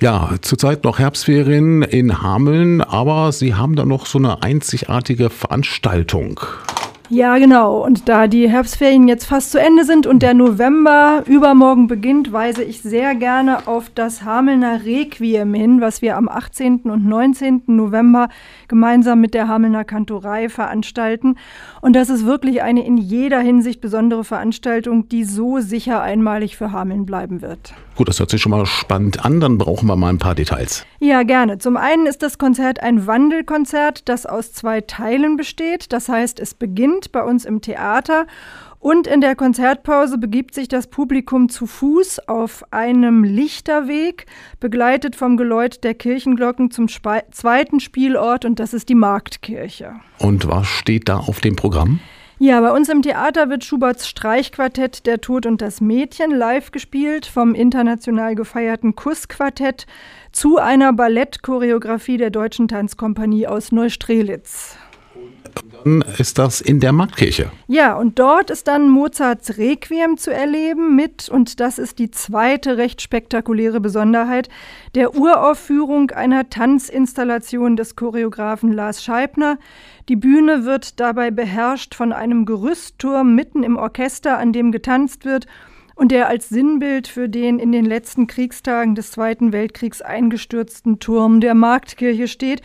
Ja, zurzeit noch Herbstferien in Hameln, aber Sie haben da noch so eine einzigartige Veranstaltung. Ja, genau. Und da die Herbstferien jetzt fast zu Ende sind und der November übermorgen beginnt, weise ich sehr gerne auf das Hamelner Requiem hin, was wir am 18. und 19. November gemeinsam mit der Hamelner Kantorei veranstalten. Und das ist wirklich eine in jeder Hinsicht besondere Veranstaltung, die so sicher einmalig für Hameln bleiben wird. Gut, das hört sich schon mal spannend an. Dann brauchen wir mal ein paar Details. Ja, gerne. Zum einen ist das Konzert ein Wandelkonzert, das aus zwei Teilen besteht. Das heißt, es beginnt bei uns im Theater und in der Konzertpause begibt sich das Publikum zu Fuß auf einem Lichterweg, begleitet vom Geläut der Kirchenglocken zum Spe zweiten Spielort und das ist die Marktkirche. Und was steht da auf dem Programm? Ja, bei uns im Theater wird Schuberts Streichquartett Der Tod und das Mädchen live gespielt vom international gefeierten Kussquartett zu einer Ballettchoreografie der Deutschen Tanzkompanie aus Neustrelitz. Dann ist das in der Marktkirche. Ja, und dort ist dann Mozarts Requiem zu erleben mit, und das ist die zweite recht spektakuläre Besonderheit, der Uraufführung einer Tanzinstallation des Choreografen Lars Scheibner. Die Bühne wird dabei beherrscht von einem Gerüstturm mitten im Orchester, an dem getanzt wird und der als Sinnbild für den in den letzten Kriegstagen des Zweiten Weltkriegs eingestürzten Turm der Marktkirche steht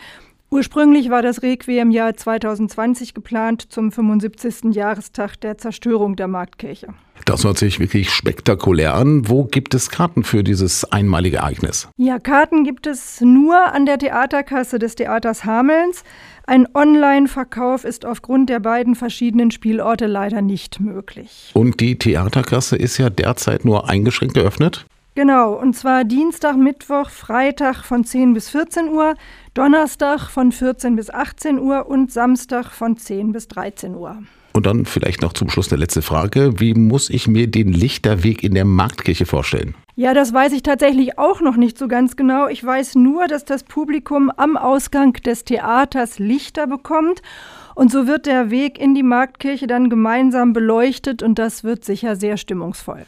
Ursprünglich war das Requiem Jahr 2020 geplant zum 75. Jahrestag der Zerstörung der Marktkirche. Das hört sich wirklich spektakulär an. Wo gibt es Karten für dieses einmalige Ereignis? Ja, Karten gibt es nur an der Theaterkasse des Theaters Hamelns. Ein Online-Verkauf ist aufgrund der beiden verschiedenen Spielorte leider nicht möglich. Und die Theaterkasse ist ja derzeit nur eingeschränkt eröffnet? Genau, und zwar Dienstag, Mittwoch, Freitag von 10 bis 14 Uhr, Donnerstag von 14 bis 18 Uhr und Samstag von 10 bis 13 Uhr. Und dann vielleicht noch zum Schluss eine letzte Frage. Wie muss ich mir den Lichterweg in der Marktkirche vorstellen? Ja, das weiß ich tatsächlich auch noch nicht so ganz genau. Ich weiß nur, dass das Publikum am Ausgang des Theaters Lichter bekommt. Und so wird der Weg in die Marktkirche dann gemeinsam beleuchtet und das wird sicher sehr stimmungsvoll.